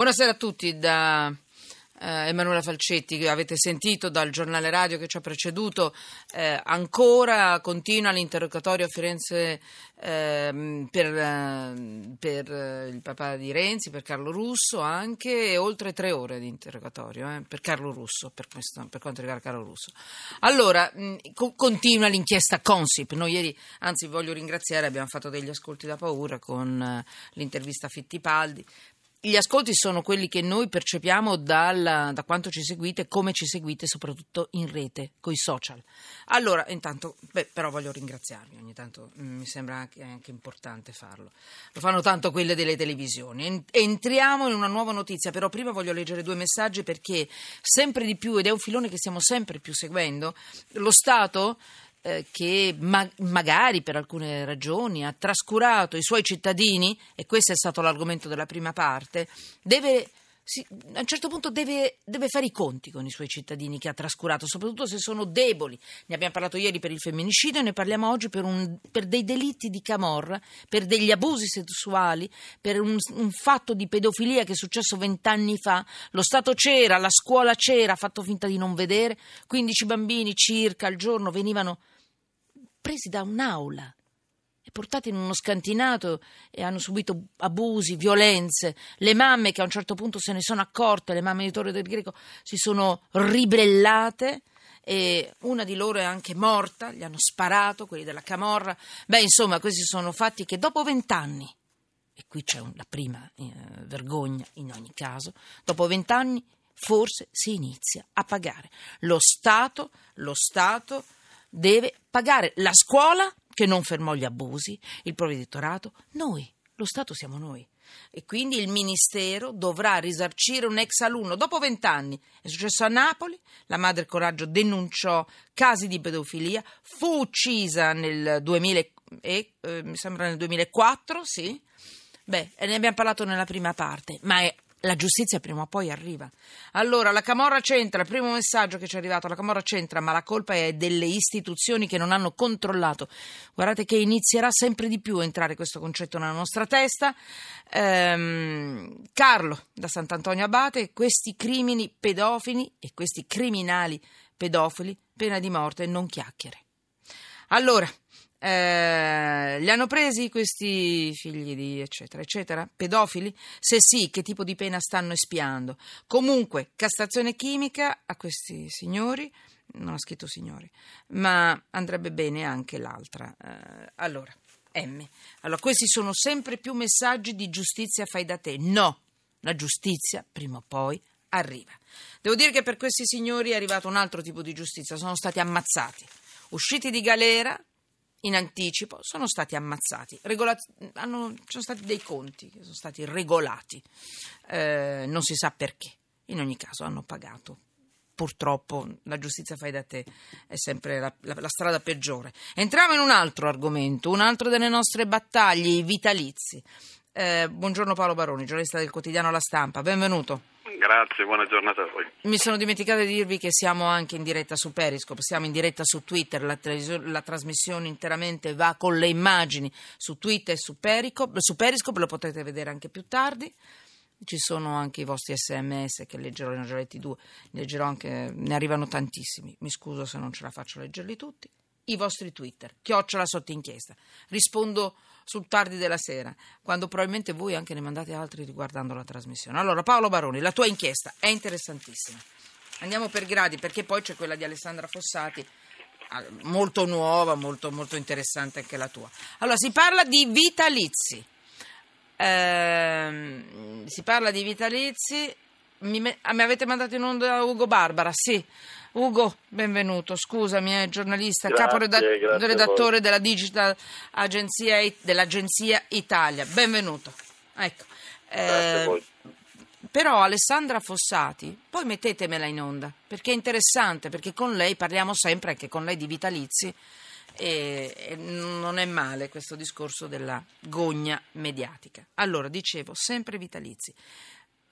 Buonasera a tutti da eh, Emanuela Falcetti, avete sentito dal giornale radio che ci ha preceduto, eh, ancora continua l'interrogatorio a Firenze ehm, per, eh, per, il papà di Renzi, per Carlo Russo anche, oltre tre ore di interrogatorio eh, per Carlo Russo, per, questo, per, quanto riguarda Carlo Russo. Allora, mh, co- continua l'inchiesta Consip, noi ieri, anzi voglio ringraziare, abbiamo fatto degli ascolti da paura con eh, l'intervista a Fittipaldi, gli ascolti sono quelli che noi percepiamo dal, da quanto ci seguite, come ci seguite, soprattutto in rete, con i social. Allora, intanto, beh, però voglio ringraziarvi, ogni tanto mm, mi sembra anche, anche, importante farlo. Lo fanno tanto quelle delle televisioni. Entriamo in una nuova notizia, però prima voglio leggere due messaggi perché sempre di più, ed è un filone che stiamo sempre più seguendo, lo Stato eh, che ma- magari per alcune ragioni ha trascurato i suoi cittadini, e questo è stato l'argomento della prima parte, deve si, a un certo punto deve, deve, fare i conti con i suoi cittadini che ha trascurato, soprattutto se sono deboli. Ne abbiamo parlato ieri per il femminicidio e ne parliamo oggi per, un, per dei delitti di camorra, per degli abusi sessuali, per un, un fatto di pedofilia che è successo vent'anni fa. Lo Stato c'era, la scuola c'era, ha fatto finta di non vedere. 15 bambini circa al giorno venivano presi da un'aula portati in uno scantinato e hanno subito abusi, violenze. Le mamme che a un certo punto se ne sono accorte, le mamme di Torre del Greco, si sono ribellate e una di loro è anche morta, gli hanno sparato, quelli della Camorra. Beh, insomma, questi sono fatti che dopo vent'anni, e qui c'è la prima eh, vergogna in ogni caso, dopo vent'anni forse si inizia a pagare. Lo Stato, lo Stato deve pagare la scuola che non fermò gli abusi, il provveditorato, noi, lo Stato siamo noi. E quindi il Ministero dovrà risarcire un ex alunno dopo vent'anni. È successo a Napoli, la madre Coraggio denunciò casi di pedofilia, fu uccisa nel 2000, eh, mi sembra nel 2004, sì. Beh, ne abbiamo parlato nella prima parte, ma è la giustizia prima o poi arriva. Allora, la Camorra c'entra, il primo messaggio che ci è arrivato, la Camorra c'entra, ma la colpa è delle istituzioni che non hanno controllato. Guardate che inizierà sempre di più a entrare questo concetto nella nostra testa. Ehm, Carlo da Sant'Antonio Abate, questi crimini pedofili e questi criminali pedofili, pena di morte, non chiacchiere. Allora, eh, li hanno presi questi figli di eccetera eccetera? Pedofili? Se sì, che tipo di pena stanno espiando? Comunque, castrazione chimica a questi signori, non ha scritto signori, ma andrebbe bene anche l'altra. Eh, allora, M. Allora, questi sono sempre più messaggi di giustizia fai da te. No, la giustizia prima o poi arriva. Devo dire che per questi signori è arrivato un altro tipo di giustizia, sono stati ammazzati, usciti di galera in anticipo sono stati ammazzati. Regola- hanno, sono stati dei conti che sono stati regolati, eh, non si sa perché. In ogni caso hanno pagato. Purtroppo la giustizia fai da te è sempre la, la, la strada peggiore. Entriamo in un altro argomento, un altro delle nostre battaglie, i vitalizi. Eh, buongiorno Paolo Baroni, giornalista del quotidiano La Stampa, benvenuto. Grazie, buona giornata a voi. Mi sono dimenticata di dirvi che siamo anche in diretta su Periscope, siamo in diretta su Twitter, la, la trasmissione interamente va con le immagini su Twitter e su Periscope, su Periscope lo potete vedere anche più tardi. Ci sono anche i vostri sms che leggerò in Giorletti 2, leggerò anche, ne arrivano tantissimi, mi scuso se non ce la faccio leggerli tutti. I vostri Twitter, chiocciola sotto inchiesta. Rispondo sul tardi della sera, quando probabilmente voi anche ne mandate altri riguardando la trasmissione. Allora, Paolo Baroni, la tua inchiesta è interessantissima. Andiamo per gradi, perché poi c'è quella di Alessandra Fossati, ah, molto nuova, molto, molto interessante anche la tua. Allora, si parla di vitalizi. Eh, si parla di vitalizi. Mi, mi avete mandato in onda Ugo Barbara? Sì. Ugo, benvenuto. Scusami, è giornalista, caporedattore della Digital Agenzia, dell'Agenzia Italia. Benvenuto. Ecco. Eh, però Alessandra Fossati, poi mettetemela in onda, perché è interessante, perché con lei parliamo sempre anche con lei di vitalizi e, e non è male questo discorso della gogna mediatica. Allora, dicevo, sempre vitalizi.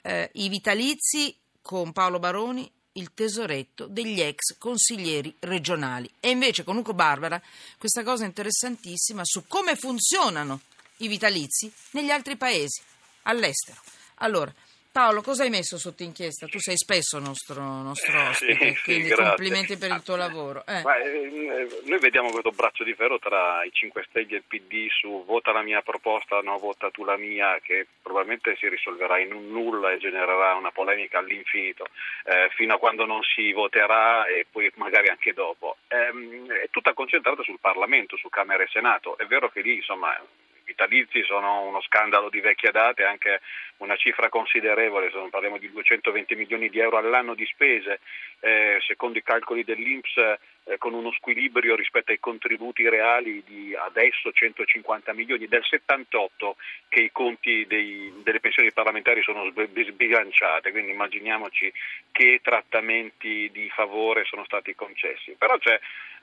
Eh, I vitalizi con Paolo Baroni il tesoretto degli ex consiglieri regionali. E invece con Ugo Barbara questa cosa interessantissima su come funzionano i vitalizi negli altri paesi, all'estero. Allora, Paolo, cosa hai messo sotto inchiesta? Tu sei spesso nostro, nostro Eh, ospite, sì, quindi grazie. complimenti per il tuo lavoro. Eh. Ma, eh, noi vediamo questo braccio di ferro tra i 5 Stelle e il PD su vota la mia proposta, no vota tu la mia, che probabilmente si risolverà in un nulla e genererà una polemica all'infinito, eh, fino a quando non si voterà e poi magari anche dopo. Ehm, è tutta concentrata sul Parlamento, su Camera e Senato. È vero che lì, insomma, vitalizi sono uno scandalo di vecchia data e anche una cifra considerevole, parliamo di 220 milioni di euro all'anno di spese, eh, secondo i calcoli dell'Inps eh, con uno squilibrio rispetto ai contributi reali di adesso 150 milioni, del 78 che i conti dei- delle pensioni parlamentari sono sb- sbilanciate, quindi immaginiamoci che trattamenti di favore sono stati concessi. Però c'è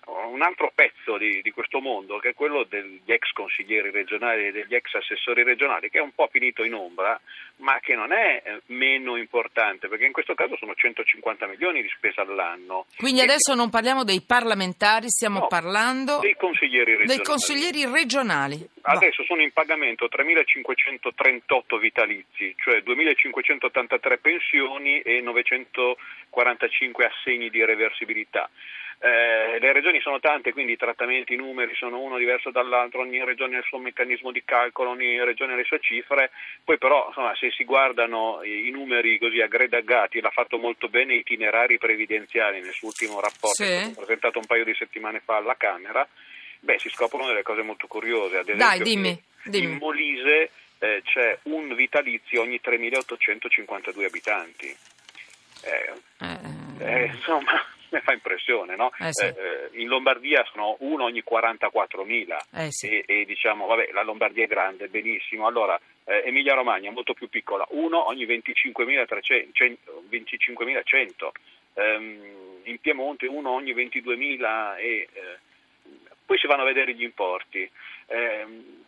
un altro pezzo di, di questo mondo che è quello degli ex consiglieri regionali e degli ex assessori regionali che è un po' finito in ombra ma che non è eh, meno importante perché in questo caso sono 150 milioni di spesa all'anno Quindi E- adesso non parliamo dei parlamentari, stiamo No, parlando dei consiglieri regionali dei consiglieri regionali. Va. Adesso sono in pagamento 3.538 vitalizi, cioè 2.583 pensioni e 945 assegni di reversibilità. Eh, le regioni sono tante, quindi i trattamenti, i numeri sono uno diverso dall'altro, ogni regione ha il suo meccanismo di calcolo, ogni regione ha le sue cifre, poi però insomma, se si guardano i, numeri così aggregati, l'ha fatto molto bene itinerari previdenziali nel suo ultimo rapporto, Sì. presentato un paio di settimane fa alla Camera, beh si scoprono delle cose molto curiose, ad esempio Dai, dimmi, dimmi. in Molise eh, c'è un vitalizio ogni 3.852 abitanti. Eh, Eh, eh, insomma, mi fa impressione, no? Eh, sì. Eh, in Lombardia sono uno ogni 44.000 eh sì. e, e diciamo, vabbè, la Lombardia è grande, benissimo. Allora, eh, Emilia Romagna molto più piccola, uno ogni 25.300, cen- 25.100. Ehm, in Piemonte uno ogni 22.000 e eh, poi si vanno a vedere gli importi. Ehm,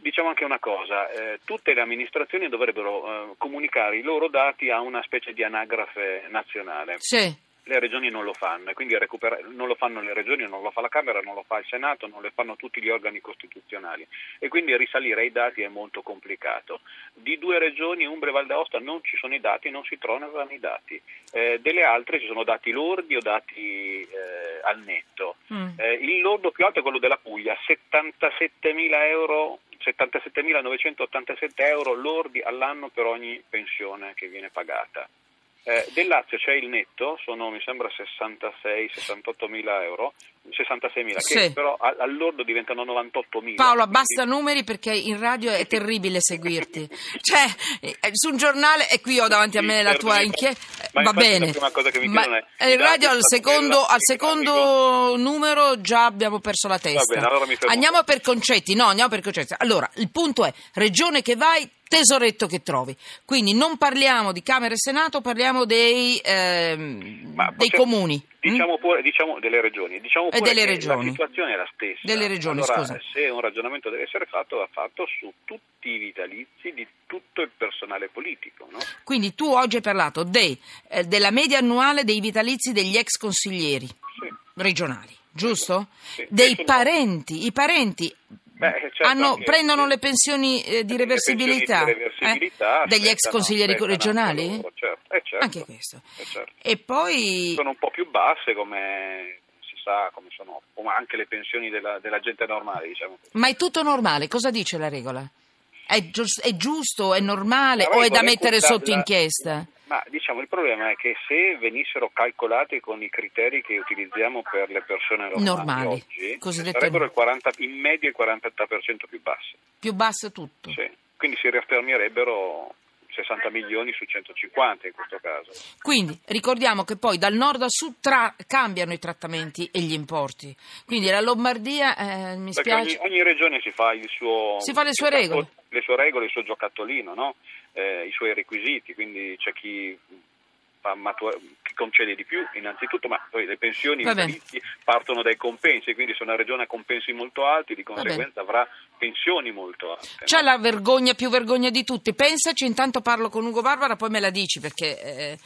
diciamo anche una cosa, eh, tutte le amministrazioni dovrebbero eh, comunicare i loro dati a una specie di anagrafe nazionale. Sì. Le regioni non lo fanno e quindi recupera- non lo fanno le regioni, non lo fa la Camera, non lo fa il Senato, non lo fanno tutti gli organi costituzionali e quindi risalire ai dati è molto complicato. Di due regioni, Umbria e Val d'Aosta, non ci sono i dati, non si trovano i dati. Eh, delle altre ci sono dati lordi o dati eh, al netto. Mm. Eh, il lordo più alto è quello della Puglia, 77.000 euro, 77.987 euro lordi all'anno per ogni pensione che viene pagata. Eh, del Lazio c'è il netto, sono mi sembra 66-68 mila euro, 66 mila, che Sì. però al, al lordo diventano 98 mila. Paolo, abbassa numeri perché in radio è terribile seguirti. Cioè, eh, su un giornale, e qui ho davanti a me la tua inchiesta, va bene. la cosa che mi Ma è, eh, in i dati radio al secondo, al secondo numero già abbiamo perso la testa. bene, allora andiamo per concetti, no, andiamo per concetti. Allora, il punto è, regione che vai, tesoretto che trovi. Quindi non parliamo di Camera e Senato, parliamo dei, ehm, Ma dei possiamo- comuni. mm? Diciamo pure, diciamo delle regioni, diciamo E pure delle che regioni. la situazione è la stessa. Delle regioni, allora, scusa. Se un ragionamento deve essere fatto, va fatto su tutti i vitalizi di tutto il personale politico, no? Quindi tu oggi hai parlato dei, eh, della media annuale dei vitalizi degli ex consiglieri Sì. regionali, giusto? Sì. Dei parenti, i parenti Beh, certo, hanno- prendono le pensioni eh, di reversibilità, pensioni di reversibilità eh, degli ex consiglieri regionali? loro, certo. Eh, certo. Anche questo. Eh, certo. E poi Sono un po' più basse come si sa, come sono come anche le pensioni della, della gente normale, diciamo. Ma è tutto normale? Cosa dice la regola? È, gius- è giusto, è normale o è da mettere sotto inchiesta? Ma diciamo il problema è che se venissero calcolate con i criteri che utilizziamo per le persone normali, Normali, oggi, cosiddette- sarebbero il 40 in media il 48% più basse. Più basso tutto. Sì. Quindi si risparmierebbero 60 milioni su 150 in questo caso. Quindi ricordiamo che poi dal nord a sud tra- cambiano i trattamenti e gli importi. Quindi la Lombardia, eh, mi Perché ogni, spiace, ogni regione si fa il suo Si fa le sue regole. le sue regole, il suo giocattolino, no? Eh, i suoi requisiti, quindi c'è chi fa matua- chi concede di più innanzitutto, ma poi le pensioni partono dai compensi, quindi se una regione ha compensi molto alti, di conseguenza avrà pensioni molto alte. c'è no? la vergogna più vergogna di tutti. Pensaci, intanto parlo con Ugo Barbara, poi me la dici perché eh,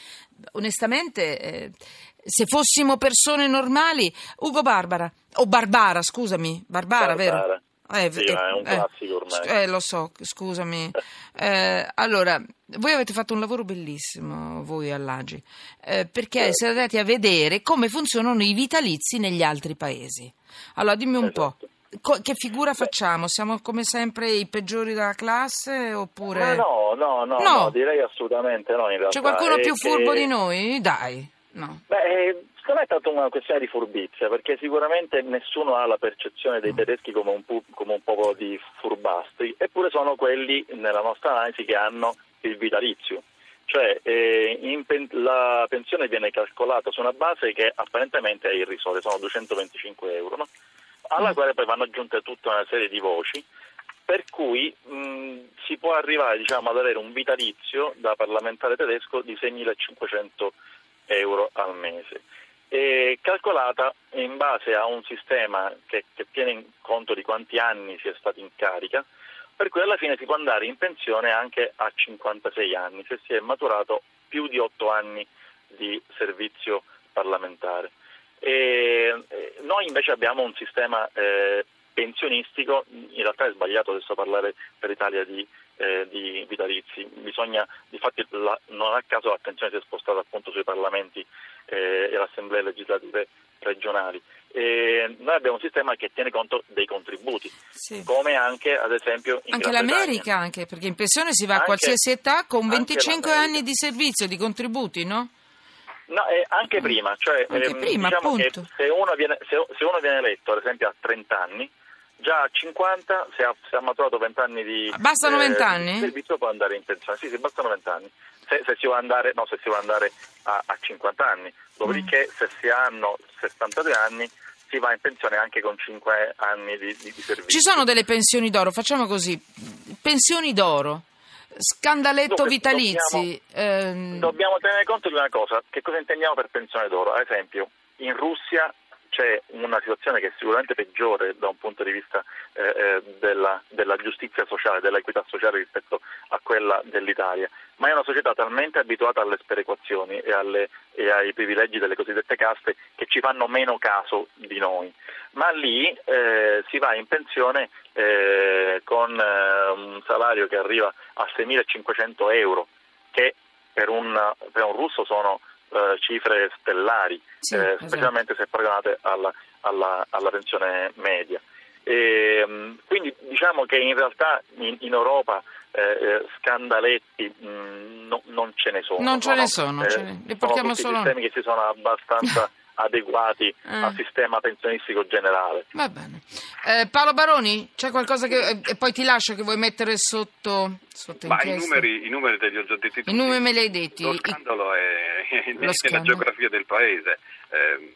onestamente eh, se fossimo persone normali, Ugo Barbara o Barbara, scusami, Barbara, vero? Eh, Sì, ma è un eh, classico ormai. eh, lo so, scusami. Eh, allora, voi avete fatto un lavoro bellissimo, voi all'Agi, eh, perché Certo. siete andati a vedere come funzionano i vitalizi negli altri paesi. Allora, dimmi un Esatto. po', co- che figura facciamo? Siamo come sempre i peggiori della classe oppure... No, no, no, No. no, direi assolutamente no in realtà. C'è qualcuno È più che- furbo di noi? Dai, no. Beh, eh, secondo me è stata una questione di furbizia, perché sicuramente nessuno ha la percezione Mm. dei tedeschi come un, pu- come un popolo di furbastri, eppure sono quelli, nella nostra analisi, che hanno il vitalizio. Cioè, eh, pen- la pensione viene calcolata su una base che apparentemente è irrisoria, sono 225 euro, no? alla Mm. quale poi vanno aggiunte tutta una serie di voci, per cui mh, si può arrivare diciamo, ad avere un vitalizio da parlamentare tedesco di 6.500 euro al mese. E calcolata in base a un sistema che, che tiene conto di quanti anni si è stati in carica, per cui alla fine si può andare in pensione anche a 56 anni, se si è maturato più di 8 anni di servizio parlamentare. E, noi invece abbiamo un sistema eh, pensionistico, in realtà è sbagliato adesso parlare per l'Italia di, eh, di vitalizi, bisogna, difatti la, non a caso l'attenzione si è spostata appunto sui parlamenti eh, e le assemblee legislative regionali. E noi abbiamo un sistema che tiene conto dei contributi, Sì. come anche ad esempio in Anche l'America, anche, perché in pensione si va a Anche- qualsiasi età con anche 25 l'America. anni di servizio, di contributi, no? No, eh, anche prima, cioè Anche ehm, prima, diciamo se uno, viene, se, se uno viene eletto ad esempio a 30 anni, già a 50 se ha, se ha maturato 20 anni di Ah, Bastano eh, 20 anni? di servizio può andare in pensione. Sì, sì, bastano 20 anni. Se, se si vuole andare, no, se si vuole andare a, a 50 anni. Dopodiché Mm. se si hanno 62 anni si va in pensione anche con 5 anni di, di, di servizio. Ci sono delle pensioni d'oro, facciamo così, pensioni d'oro, scandaletto Dunque, vitalizi. ehm, Dobbiamo tenere conto di una cosa, che cosa intendiamo per pensione d'oro? Ad esempio, in Russia c'è una situazione che è sicuramente peggiore da un punto di vista eh, eh, della, della giustizia sociale, dell'equità sociale rispetto a quella dell'Italia, ma è una società talmente abituata alle sperequazioni e, alle- e ai privilegi delle cosiddette caste che ci fanno meno caso di noi. Ma lì eh, si va in pensione eh, con eh, un salario che arriva a 6.500 euro, che per un, per un russo sono eh, cifre stellari, Sì, eh, esatto. specialmente se paragonate alla, alla- alla pensione media. E, mh, quindi diciamo che in realtà in, in Europa eh, eh, scandaletti mh, no- non ce ne sono. Non ce no, ne no. sono, Eh, ce ne- li portiamo sono tutti solo- sistemi che si sono abbastanza adeguati Ah. al sistema pensionistico generale. Va bene. Eh, Paolo Baroni, c'è qualcosa che... eh, e poi ti lascio che vuoi mettere sotto, sotto Ma i numeri, i numeri degli ho già detti tutti. I numeri me li hai detti. Lo scandalo è nella scandalo. geografia del paese. Eh,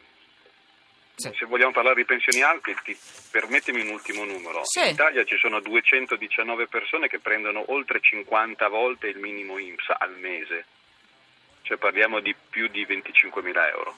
Sì. Se vogliamo parlare di pensioni alte, ti, permettimi un ultimo numero. Sì. In Italia ci sono 219 persone che prendono oltre 50 volte il minimo INPS al mese. Cioè parliamo di più di 25.000 euro.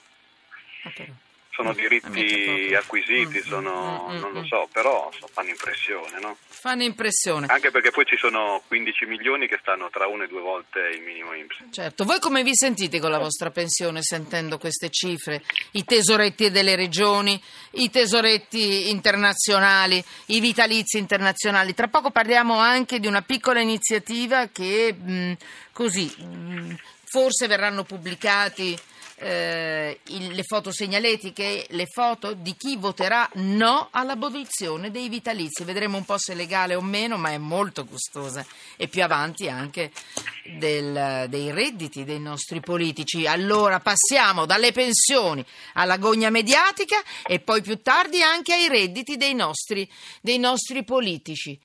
Ah, però. Sono diritti acquisiti, Mm, sono, mm, mm, non lo so, però so- fanno impressione, no? Fanno impressione. Anche perché poi ci sono 15 milioni che stanno tra una e due volte il minimo INPS. Certo, voi come vi sentite con la vostra pensione sentendo queste cifre? I tesoretti delle regioni, i tesoretti internazionali, i vitalizi internazionali. Tra poco parliamo anche di una piccola iniziativa che mh, così mh, forse verranno pubblicati eh, il- le foto segnaletiche, le foto di chi voterà no all'abolizione dei vitalizi. Vedremo un po' se è legale o meno, ma è molto costosa. E più avanti anche del- dei redditi dei nostri politici. Allora passiamo dalle pensioni alla gogna mediatica e poi più tardi anche ai redditi dei nostri, dei nostri politici.